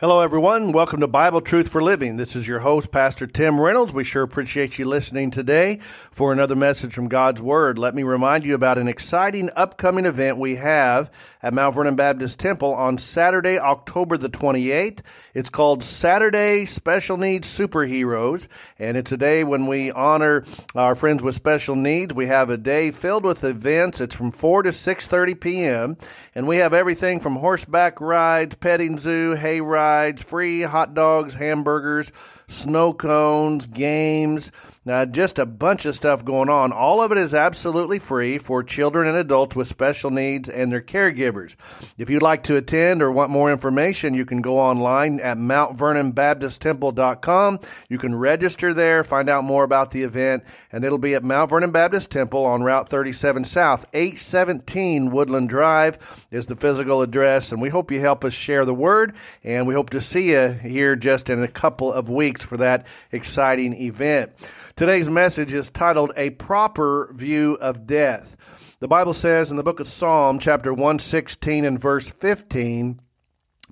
Hello, everyone. Welcome to Bible Truth for Living. This is your host, Pastor Tim Reynolds. We sure appreciate you listening today for another message from God's Word. Let me remind you about an exciting upcoming event we have at Mount Vernon Baptist Temple on Saturday, October the 28th. It's called Saturday Special Needs Superheroes, and it's a day when we honor our friends with special needs. We have a day filled with events. It's from 4 to 6.30 p.m., and we have everything from horseback rides, petting zoo, hay rides, rides, free hot dogs, hamburgers, snow cones, games, uh, just a bunch of stuff going on. All of it is absolutely free for children and adults with special needs and their caregivers. If you'd like to attend or want more information, you can go online at MountVernonBaptistTemple.com. You can register there, find out more about the event, and it'll be at Mount Vernon Baptist Temple on Route 37 South. 817 Woodland Drive is the physical address, and we hope you help us share the word, and we hope to see you here just in a couple of weeks for that exciting event. Today's message is titled A Proper View of Death. The Bible says in the book of Psalm, chapter 116 and verse 15,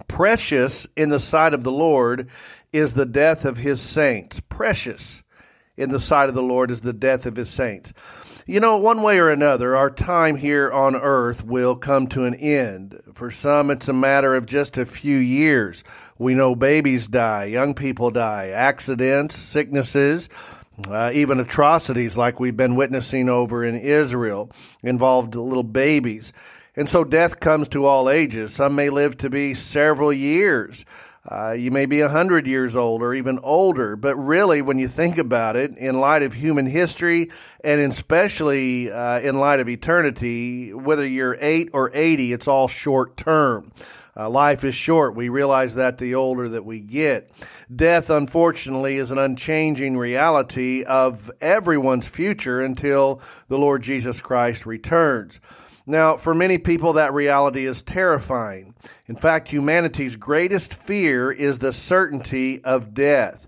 Precious in the sight of the Lord is the death of his saints. Precious in the sight of the Lord is the death of his saints. You know, one way or another, our time here on earth will come to an end. For some, it's a matter of just a few years. We know babies die, young people die, accidents, sicknesses, uh, even atrocities like we've been witnessing over in Israel involved little babies. And so death comes to all ages. Some may live to be several years. Uh, you may be a hundred years old or even older, but really, when you think about it, in light of human history and especially uh, in light of eternity, whether you're eight or eighty, it's all short term. Uh, life is short. We realize that the older that we get. Death, unfortunately, is an unchanging reality of everyone's future until the Lord Jesus Christ returns. Now, for many people, that reality is terrifying. In fact, humanity's greatest fear is the certainty of death.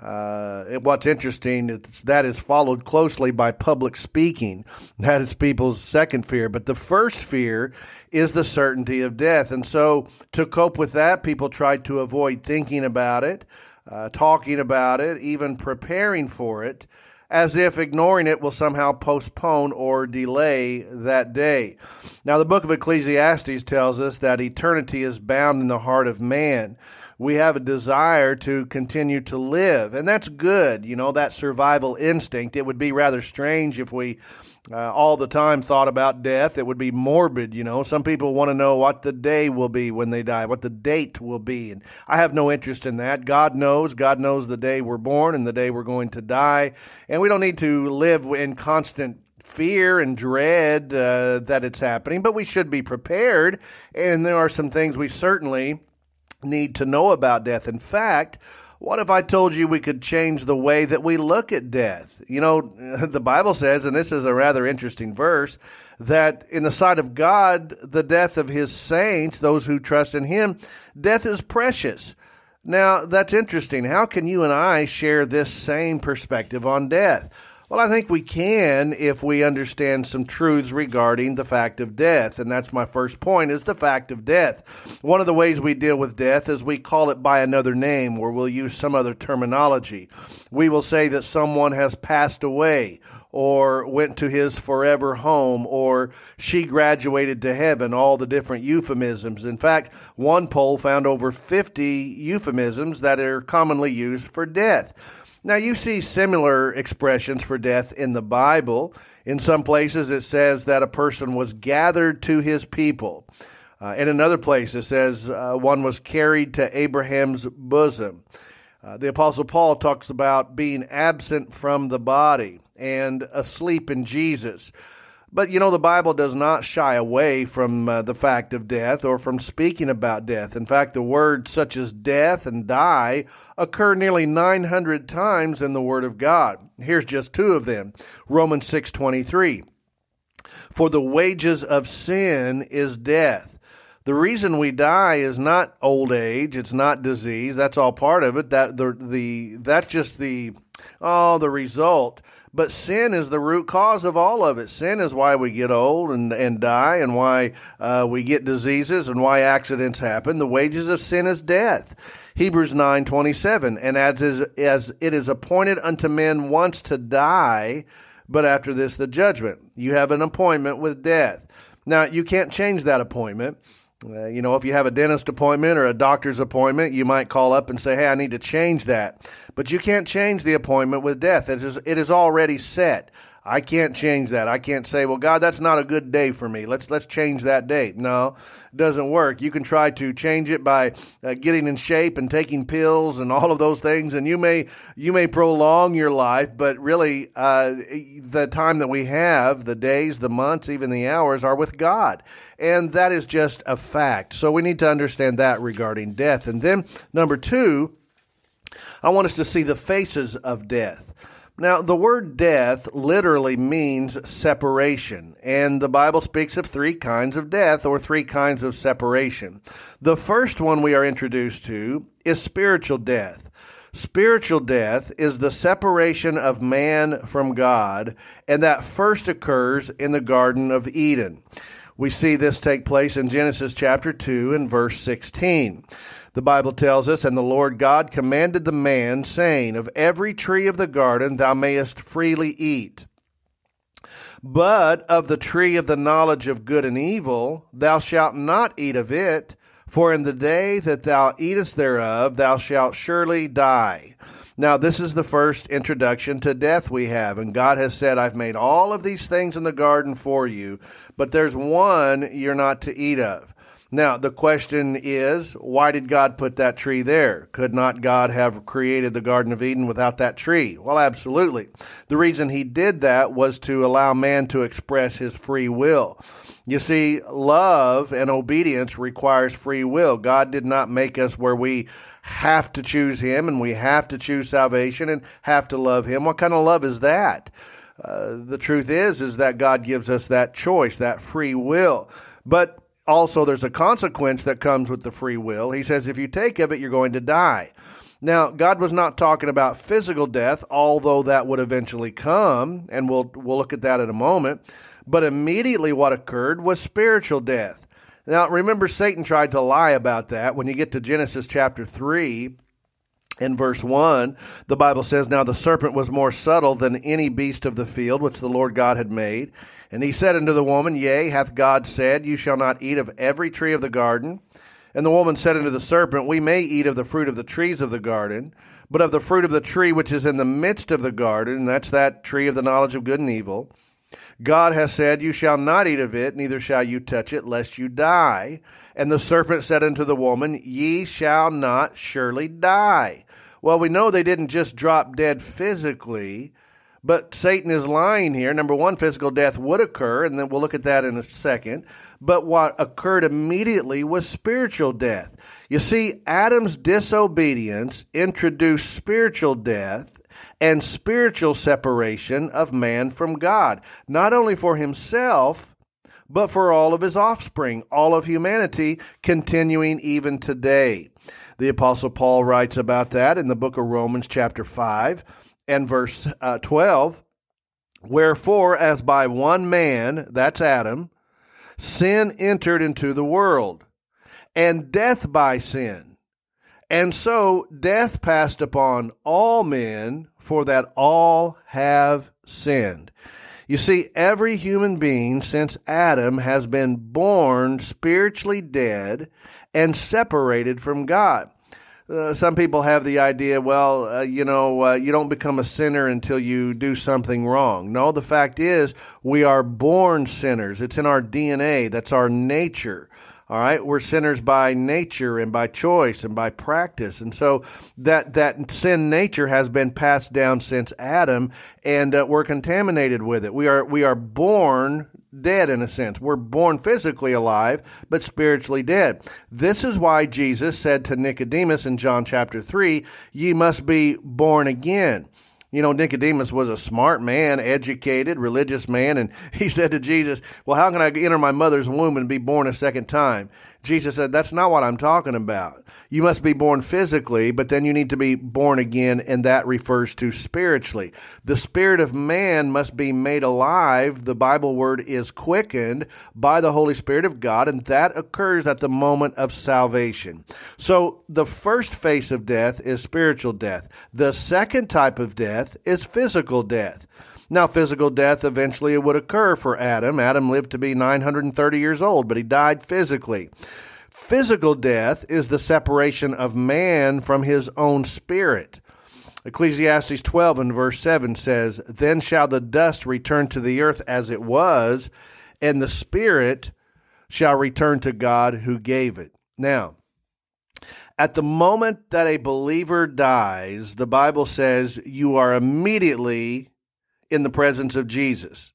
Uh, what's interesting is that is followed closely by public speaking. That is people's second fear. But the first fear is the certainty of death. And so, to cope with that, people try to avoid thinking about it, uh, talking about it, even preparing for it, as if ignoring it will somehow postpone or delay that day. Now, the book of Ecclesiastes tells us that eternity is bound in the heart of man we have a desire to continue to live. And that's good, you know, that survival instinct. It would be rather strange if we uh, all the time thought about death. It would be morbid, you know. Some people want to know what the day will be when they die, what the date will be. And I have no interest in that. God knows. God knows the day we're born and the day we're going to die. And we don't need to live in constant fear and dread uh, that it's happening, but we should be prepared. And there are some things we certainly need to know about death. In fact, what if I told you we could change the way that we look at death? You know, the Bible says, and this is a rather interesting verse, that in the sight of God, the death of his saints, those who trust in him, death is precious. Now, that's interesting. How can you and I share this same perspective on death? Well, I think we can if we understand some truths regarding the fact of death. And that's my first point is the fact of death. One of the ways we deal with death is we call it by another name or we'll use some other terminology. We will say that someone has passed away or went to his forever home or she graduated to heaven, all the different euphemisms. In fact, one poll found over 50 euphemisms that are commonly used for death. Now, you see similar expressions for death in the Bible. In some places, it says that a person was gathered to his people. Uh, in another place, it says uh, one was carried to Abraham's bosom. Uh, the Apostle Paul talks about being absent from the body and asleep in Jesus. But you know, the Bible does not shy away from uh, the fact of death or from speaking about death. In fact, the words such as death and die occur nearly 900 times in the Word of God. Here's just two of them Romans 6 23. For the wages of sin is death. The reason we die is not old age, it's not disease. That's all part of it. That the the that's just the oh the result. But sin is the root cause of all of it. Sin is why we get old and, and die, and why uh, we get diseases, and why accidents happen. The wages of sin is death. Hebrews nine twenty seven, and as is, as it is appointed unto men once to die, but after this the judgment. You have an appointment with death. Now you can't change that appointment. Uh, you know, if you have a dentist appointment or a doctor's appointment, you might call up and say, "Hey, I need to change that." But you can't change the appointment with death. It is it is already set. I can't change that. I can't say, well, God, that's not a good day for me. Let's let's change that date. No, it doesn't work. You can try to change it by uh, getting in shape and taking pills and all of those things, and you may you may prolong your life, but really, uh, the time that we have, the days, the months, even the hours, are with God, and that is just a fact. So we need to understand that regarding death. And then number two, I want us to see the faces of death. Now, the word death literally means separation, and the Bible speaks of three kinds of death or three kinds of separation. The first one we are introduced to is spiritual death. Spiritual death is the separation of man from God, and that first occurs in the Garden of Eden. We see this take place in Genesis chapter 2 and verse 16. The Bible tells us, And the Lord God commanded the man, saying, Of every tree of the garden thou mayest freely eat. But of the tree of the knowledge of good and evil thou shalt not eat of it, for in the day that thou eatest thereof thou shalt surely die. Now, this is the first introduction to death we have, and God has said, I've made all of these things in the garden for you, but there's one you're not to eat of. Now, the question is, why did God put that tree there? Could not God have created the Garden of Eden without that tree? Well, absolutely. The reason he did that was to allow man to express his free will. You see, love and obedience requires free will. God did not make us where we have to choose Him and we have to choose salvation and have to love Him. What kind of love is that? Uh, the truth is, is that God gives us that choice, that free will. But also there's a consequence that comes with the free will. He says, if you take of it, you're going to die. Now, God was not talking about physical death, although that would eventually come, and we'll we'll look at that in a moment. But immediately what occurred was spiritual death. Now, remember Satan tried to lie about that. When you get to Genesis chapter 3, in verse 1, the Bible says, Now the serpent was more subtle than any beast of the field which the Lord God had made. And he said unto the woman, Yea, hath God said, You shall not eat of every tree of the garden? And the woman said unto the serpent, We may eat of the fruit of the trees of the garden, but of the fruit of the tree which is in the midst of the garden, that's that tree of the knowledge of good and evil, God has said, You shall not eat of it, neither shall you touch it, lest you die. And the serpent said unto the woman, Ye shall not surely die. Well, we know they didn't just drop dead physically, but Satan is lying here. Number one, physical death would occur, and then we'll look at that in a second. But what occurred immediately was spiritual death. You see, Adam's disobedience introduced spiritual death and spiritual separation of man from God, not only for himself, but for all of his offspring, all of humanity, continuing even today. The Apostle Paul writes about that in the book of Romans, chapter 5 and verse uh, 12. Wherefore, as by one man, that's Adam, sin entered into the world, and death by sin. And so death passed upon all men, for that all have sinned. You see, every human being since Adam has been born spiritually dead and separated from God. Uh, some people have the idea, well, uh, you know, uh, you don't become a sinner until you do something wrong. No, the fact is, we are born sinners. It's in our DNA, that's our nature. All right, we're sinners by nature and by choice and by practice, and so that that sin nature has been passed down since Adam, and uh, we're contaminated with it. We are we are born dead in a sense. We're born physically alive, but spiritually dead. This is why Jesus said to Nicodemus in John chapter 3, Ye must be born again. You know, Nicodemus was a smart man, educated, religious man, and he said to Jesus, Well, how can I enter my mother's womb and be born a second time? Jesus said, That's not what I'm talking about. You must be born physically, but then you need to be born again, and that refers to spiritually. The spirit of man must be made alive. The Bible word is quickened by the Holy Spirit of God, and that occurs at the moment of salvation. So the first face of death is spiritual death. The second type of death is physical death. Now, physical death eventually it would occur for Adam. Adam lived to be 930 years old, but he died physically. Physical death is the separation of man from his own spirit. Ecclesiastes 12 and verse 7 says, Then shall the dust return to the earth as it was, and the spirit shall return to God who gave it. Now, at the moment that a believer dies, the Bible says you are immediately in the presence of Jesus.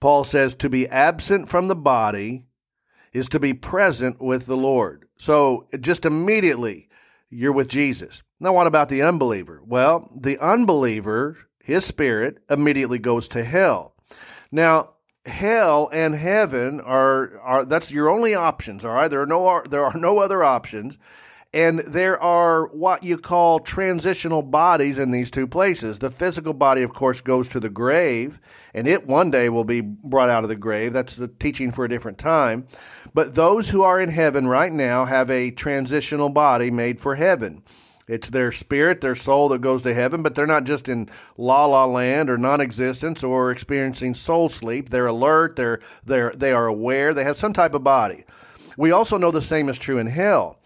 Paul says to be absent from the body is to be present with the Lord. So just immediately you're with Jesus. Now, what about the unbeliever? Well, the unbeliever, his spirit, immediately goes to hell. Now, hell and heaven are, are that's your only options, all right? There are no there are no other options. And there are what you call transitional bodies in these two places. The physical body, of course, goes to the grave, and it one day will be brought out of the grave. That's the teaching for a different time. But those who are in heaven right now have a transitional body made for heaven. It's their spirit, their soul that goes to heaven, but they're not just in la la land or non existence or experiencing soul sleep. They're alert, they're, they're, they are aware, they have some type of body. We also know the same is true in hell.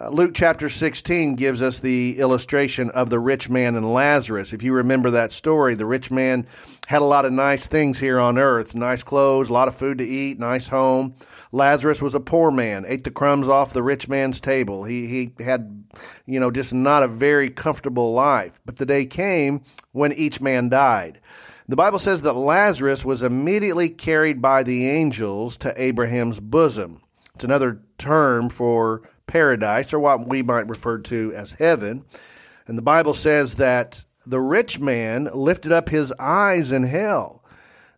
Uh, Luke chapter 16 gives us the illustration of the rich man and Lazarus. If you remember that story, the rich man had a lot of nice things here on earth nice clothes, a lot of food to eat, nice home. Lazarus was a poor man, ate the crumbs off the rich man's table. He, he had, you know, just not a very comfortable life. But the day came when each man died. The Bible says that Lazarus was immediately carried by the angels to Abraham's bosom. It's another term for paradise, or what we might refer to as heaven. And the Bible says that the rich man lifted up his eyes in hell.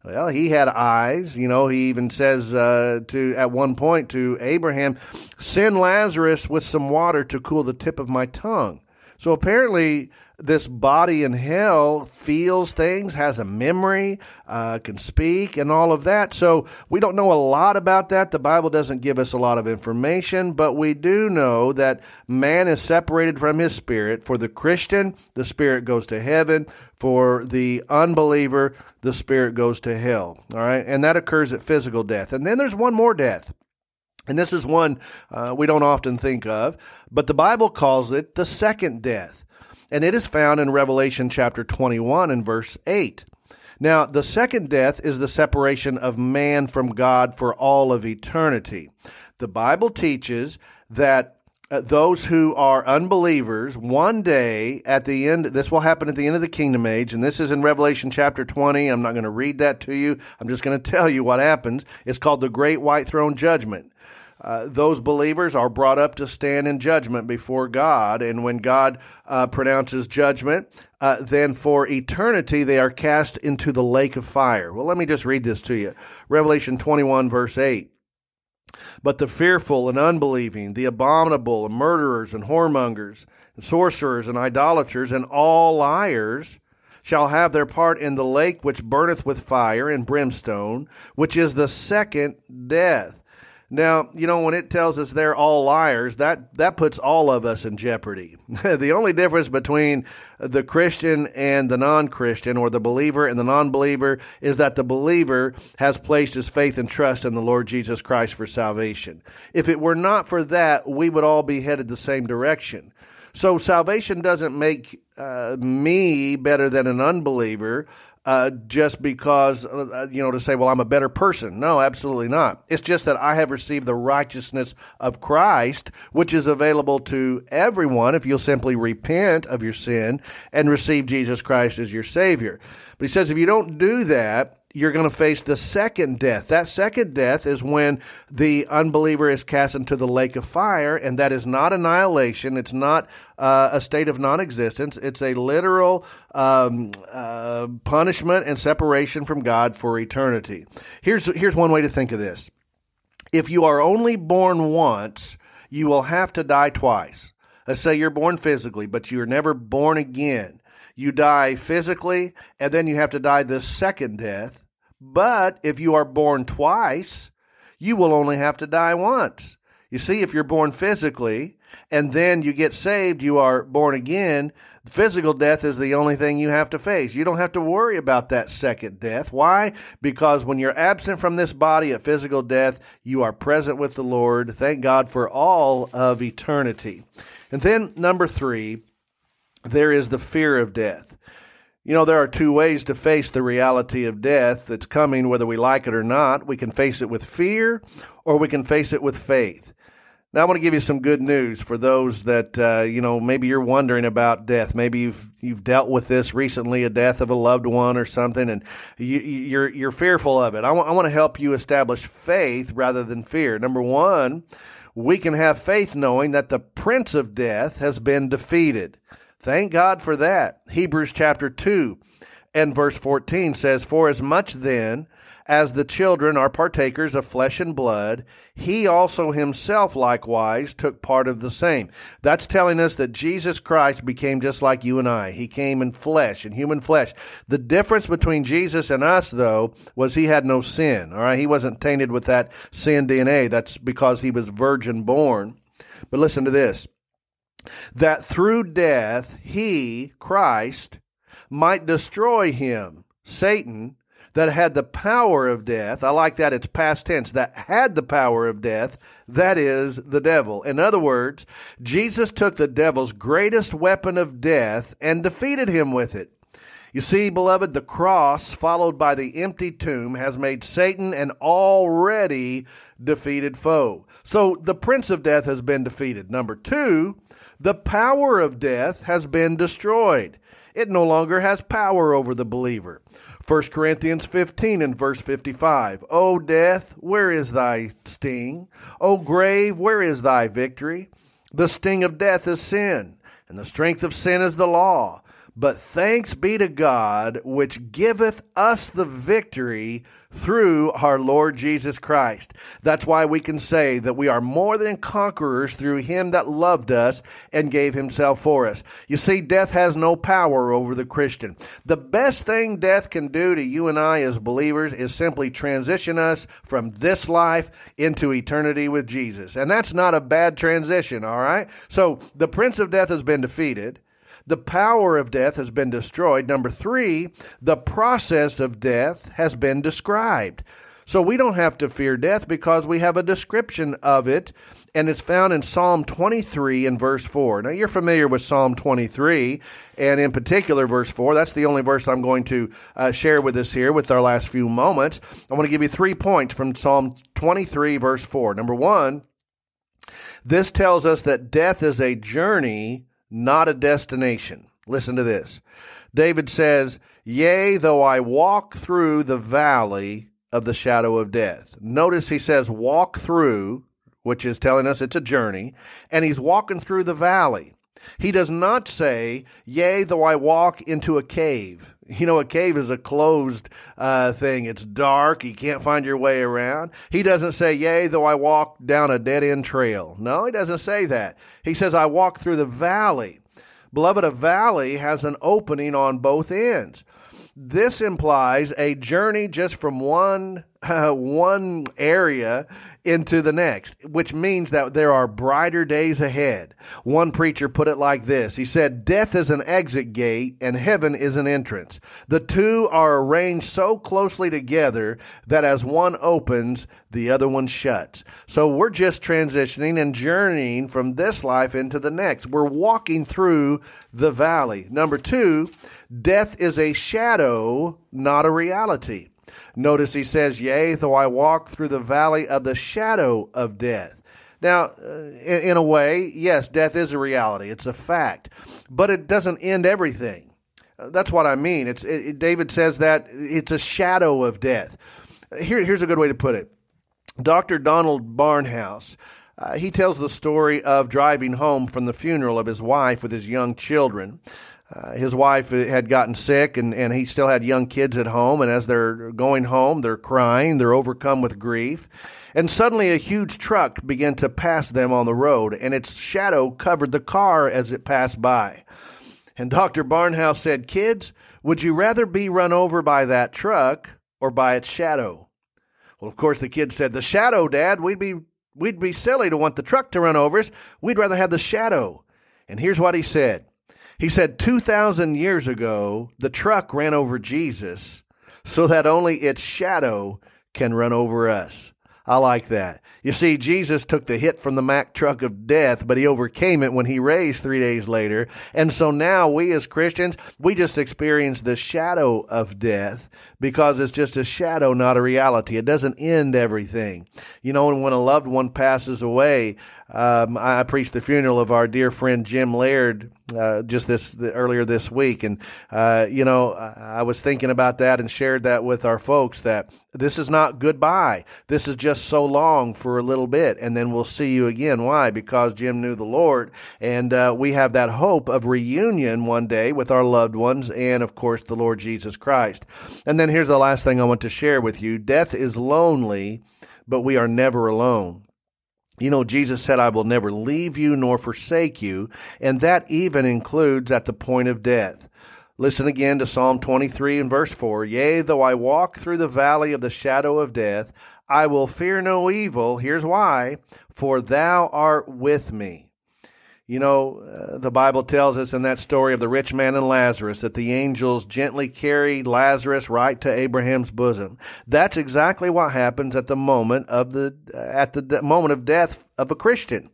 Well, he had eyes. You know, he even says uh, to at one point to Abraham, "Send Lazarus with some water to cool the tip of my tongue." So apparently, this body in hell feels things, has a memory, uh, can speak, and all of that. So we don't know a lot about that. The Bible doesn't give us a lot of information, but we do know that man is separated from his spirit. For the Christian, the spirit goes to heaven. For the unbeliever, the spirit goes to hell. All right. And that occurs at physical death. And then there's one more death. And this is one uh, we don't often think of, but the Bible calls it the second death. And it is found in Revelation chapter 21 and verse 8. Now, the second death is the separation of man from God for all of eternity. The Bible teaches that uh, those who are unbelievers, one day at the end, this will happen at the end of the kingdom age, and this is in Revelation chapter 20. I'm not going to read that to you. I'm just going to tell you what happens. It's called the Great White Throne Judgment. Uh, those believers are brought up to stand in judgment before God. And when God uh, pronounces judgment, uh, then for eternity they are cast into the lake of fire. Well, let me just read this to you Revelation 21, verse 8. But the fearful and unbelieving, the abominable, and murderers, and whoremongers, and sorcerers, and idolaters, and all liars shall have their part in the lake which burneth with fire and brimstone, which is the second death. Now, you know, when it tells us they're all liars, that, that puts all of us in jeopardy. the only difference between the Christian and the non Christian, or the believer and the non believer, is that the believer has placed his faith and trust in the Lord Jesus Christ for salvation. If it were not for that, we would all be headed the same direction. So salvation doesn't make uh, me better than an unbeliever uh, just because, uh, you know, to say, well, I'm a better person. No, absolutely not. It's just that I have received the righteousness of Christ, which is available to everyone if you'll simply repent of your sin and receive Jesus Christ as your Savior. But he says if you don't do that, you're going to face the second death. That second death is when the unbeliever is cast into the lake of fire, and that is not annihilation. It's not uh, a state of non existence. It's a literal um, uh, punishment and separation from God for eternity. Here's, here's one way to think of this if you are only born once, you will have to die twice. Let's say you're born physically, but you're never born again. You die physically, and then you have to die the second death. But if you are born twice, you will only have to die once. You see, if you're born physically and then you get saved, you are born again, physical death is the only thing you have to face. You don't have to worry about that second death. Why? Because when you're absent from this body at physical death, you are present with the Lord. Thank God for all of eternity. And then, number three, there is the fear of death. You know, there are two ways to face the reality of death that's coming, whether we like it or not. We can face it with fear or we can face it with faith. Now, I want to give you some good news for those that, uh, you know, maybe you're wondering about death. Maybe you've, you've dealt with this recently, a death of a loved one or something, and you, you're, you're fearful of it. I want, I want to help you establish faith rather than fear. Number one, we can have faith knowing that the prince of death has been defeated. Thank God for that. Hebrews chapter 2 and verse 14 says, For as much then as the children are partakers of flesh and blood, he also himself likewise took part of the same. That's telling us that Jesus Christ became just like you and I. He came in flesh, in human flesh. The difference between Jesus and us, though, was he had no sin. All right. He wasn't tainted with that sin DNA. That's because he was virgin born. But listen to this that through death he, Christ, might destroy him, Satan, that had the power of death. I like that it's past tense, that had the power of death, that is the devil. In other words, Jesus took the devil's greatest weapon of death and defeated him with it. You see, beloved, the cross, followed by the empty tomb, has made Satan an already defeated foe. So the prince of death has been defeated. Number two, the power of death has been destroyed. It no longer has power over the believer. 1 Corinthians 15 and verse 55. O death, where is thy sting? O grave, where is thy victory? The sting of death is sin, and the strength of sin is the law. But thanks be to God, which giveth us the victory through our Lord Jesus Christ. That's why we can say that we are more than conquerors through him that loved us and gave himself for us. You see, death has no power over the Christian. The best thing death can do to you and I as believers is simply transition us from this life into eternity with Jesus. And that's not a bad transition, all right? So the prince of death has been defeated. The power of death has been destroyed. Number three, the process of death has been described. So we don't have to fear death because we have a description of it, and it's found in Psalm 23 and verse 4. Now, you're familiar with Psalm 23, and in particular, verse 4. That's the only verse I'm going to uh, share with us here with our last few moments. I want to give you three points from Psalm 23, verse 4. Number one, this tells us that death is a journey not a destination. Listen to this. David says, Yea, though I walk through the valley of the shadow of death. Notice he says walk through, which is telling us it's a journey, and he's walking through the valley. He does not say, Yea, though I walk into a cave. You know, a cave is a closed uh, thing. It's dark. You can't find your way around. He doesn't say, Yea, though I walk down a dead end trail. No, he doesn't say that. He says, I walk through the valley. Beloved, a valley has an opening on both ends. This implies a journey just from one uh, one area into the next, which means that there are brighter days ahead. One preacher put it like this. He said, "Death is an exit gate and heaven is an entrance. The two are arranged so closely together that as one opens, the other one shuts." So we're just transitioning and journeying from this life into the next. We're walking through the valley. Number 2, death is a shadow, not a reality. Notice he says, Yea, though I walk through the valley of the shadow of death. Now, uh, in, a way, yes, death is a reality. It's a fact. But it doesn't end everything. That's what I mean. It's it, David says that it's a shadow of death. Here, here's a good way to put it. Dr. Donald Barnhouse, uh, he tells the story of driving home from the funeral of his wife with his young children. Uh, his wife had gotten sick and, and he still had young kids at home. And as they're going home, they're crying, they're overcome with grief. And suddenly a huge truck began to pass them on the road, and its shadow covered the car as it passed by. And Dr. Barnhouse said, Kids, would you rather be run over by that truck or by its shadow? Well, of course, the kids said, The shadow, Dad. We'd be, we'd be silly to want the truck to run over us. We'd rather have the shadow. And here's what he said He said, 2,000 years ago, the truck ran over Jesus so that only its shadow can run over us. I like that. You see, Jesus took the hit from the Mack truck of death, but he overcame it when he raised three days later. And so now we as Christians, we just experience the shadow of death because it's just a shadow, not a reality. It doesn't end everything. You know, when a loved one passes away, um, I preached the funeral of our dear friend Jim Laird uh, just this earlier this week, and uh, you know I was thinking about that and shared that with our folks that this is not goodbye. This is just so long for a little bit, and then we'll see you again. Why? Because Jim knew the Lord, and uh, we have that hope of reunion one day with our loved ones, and of course the Lord Jesus Christ. And then here's the last thing I want to share with you: death is lonely, but we are never alone. You know, Jesus said, I will never leave you nor forsake you, and that even includes at the point of death. Listen again to Psalm 23 and verse 4. Yea, though I walk through the valley of the shadow of death, I will fear no evil. Here's why. For thou art with me. You know, uh, the Bible tells us in that story of the rich man and Lazarus that the angels gently carried Lazarus right to Abraham's bosom. That's exactly what happens at the moment of the at the moment of death of a Christian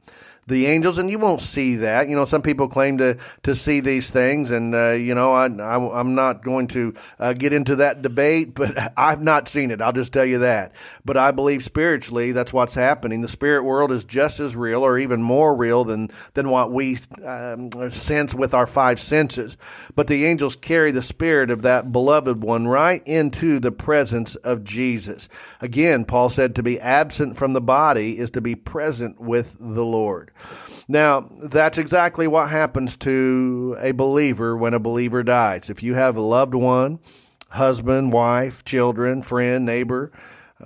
the angels, and you won't see that. You know, some people claim to to see these things, and uh, you know, I, I am not going to uh, get into that debate, but I've not seen it. I'll just tell you that. But I believe spiritually, that's what's happening. The spirit world is just as real, or even more real than than what we um, sense with our five senses. But the angels carry the spirit of that beloved one right into the presence of Jesus. Again, Paul said to be absent from the body is to be present with the Lord. Now, that's exactly what happens to a believer when a believer dies. If you have a loved one, husband, wife, children, friend, neighbor,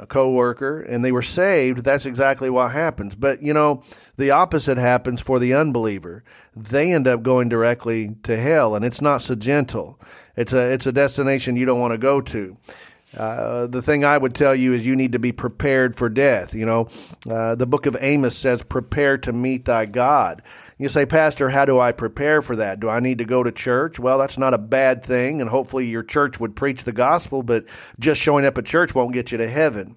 co-worker and they were saved that's exactly what happens. But you know the opposite happens for the unbeliever. They end up going directly to hell and it's not so gentle. It's a it's a destination you don't want to go to uh, the thing I would tell you is you need to be prepared for death. You know, uh, the book of Amos says, prepare to meet thy God. You say, Pastor, how do I prepare for that? Do I need to go to church? Well, that's not a bad thing, and hopefully your church would preach the gospel, but just showing up at church won't get you to heaven.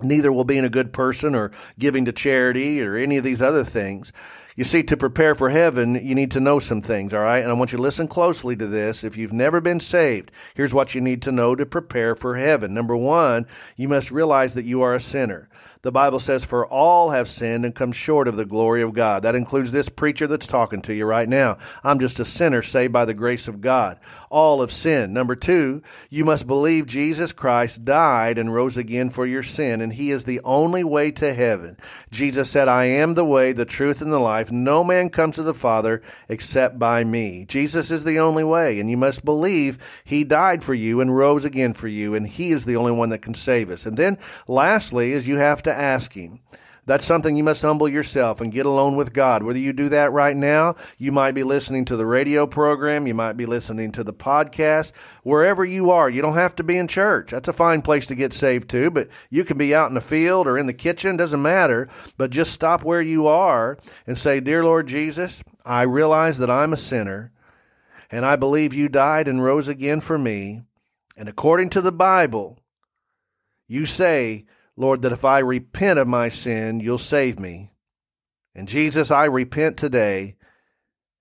Neither will being a good person or giving to charity or any of these other things. You see, to prepare for heaven, you need to know some things, all right? And I want you to listen closely to this. If you've never been saved, here's what you need to know to prepare for heaven. Number one, you must realize that you are a sinner. The Bible says, For all have sinned and come short of the glory of God. That includes this preacher that's talking to you right now. I'm just a sinner saved by the grace of God. All have sinned. Number two, you must believe Jesus Christ died and rose again for your sin, and he is the only way to heaven. Jesus said, I am the way, the truth, and the life. No man comes to the Father except by me. Jesus is the only way, and you must believe he died for you and rose again for you, and he is the only one that can save us. And then lastly is you have to to ask Him. That's something you must humble yourself and get alone with God. Whether you do that right now, you might be listening to the radio program, you might be listening to the podcast, wherever you are. You don't have to be in church. That's a fine place to get saved too, but you can be out in the field or in the kitchen, doesn't matter. But just stop where you are and say, Dear Lord Jesus, I realize that I'm a sinner and I believe you died and rose again for me. And according to the Bible, you say Lord, that if I repent of my sin, you'll save me. And Jesus, I repent today,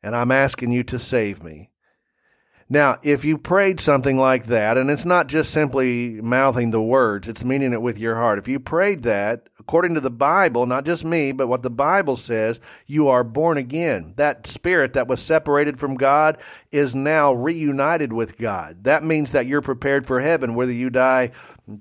and I'm asking you to save me. Now, if you prayed something like that, and it's not just simply mouthing the words, it's meaning it with your heart. If you prayed that, according to the Bible, not just me, but what the Bible says, you are born again. That spirit that was separated from God is now reunited with God. That means that you're prepared for heaven, whether you die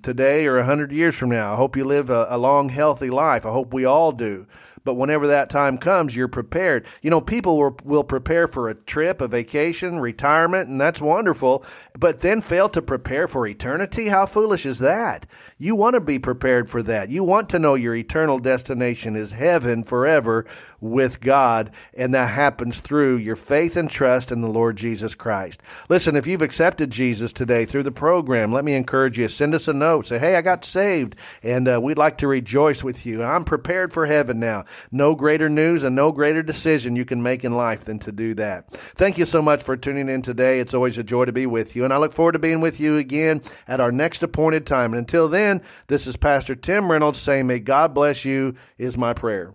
today or a hundred years from now. I hope you live a, a long, healthy life. I hope we all do but whenever that time comes, you're prepared. You know, people will, will prepare for a trip, a vacation, retirement, and that's wonderful, but then fail to prepare for eternity? How foolish is that? You want to be prepared for that. You want to know your eternal destination is heaven forever with God, and that happens through your faith and trust in the Lord Jesus Christ. Listen, if you've accepted Jesus today through the program, let me encourage you. Send us a note. Say, hey, I got saved, and uh, we'd like to rejoice with you. I'm prepared for heaven now. No greater news and no greater decision you can make in life than to do that. Thank you so much for tuning in today. It's always a joy to be with you, and I look forward to being with you again at our next appointed time. And until then, this is Pastor Tim Reynolds saying, May God bless you, is my prayer.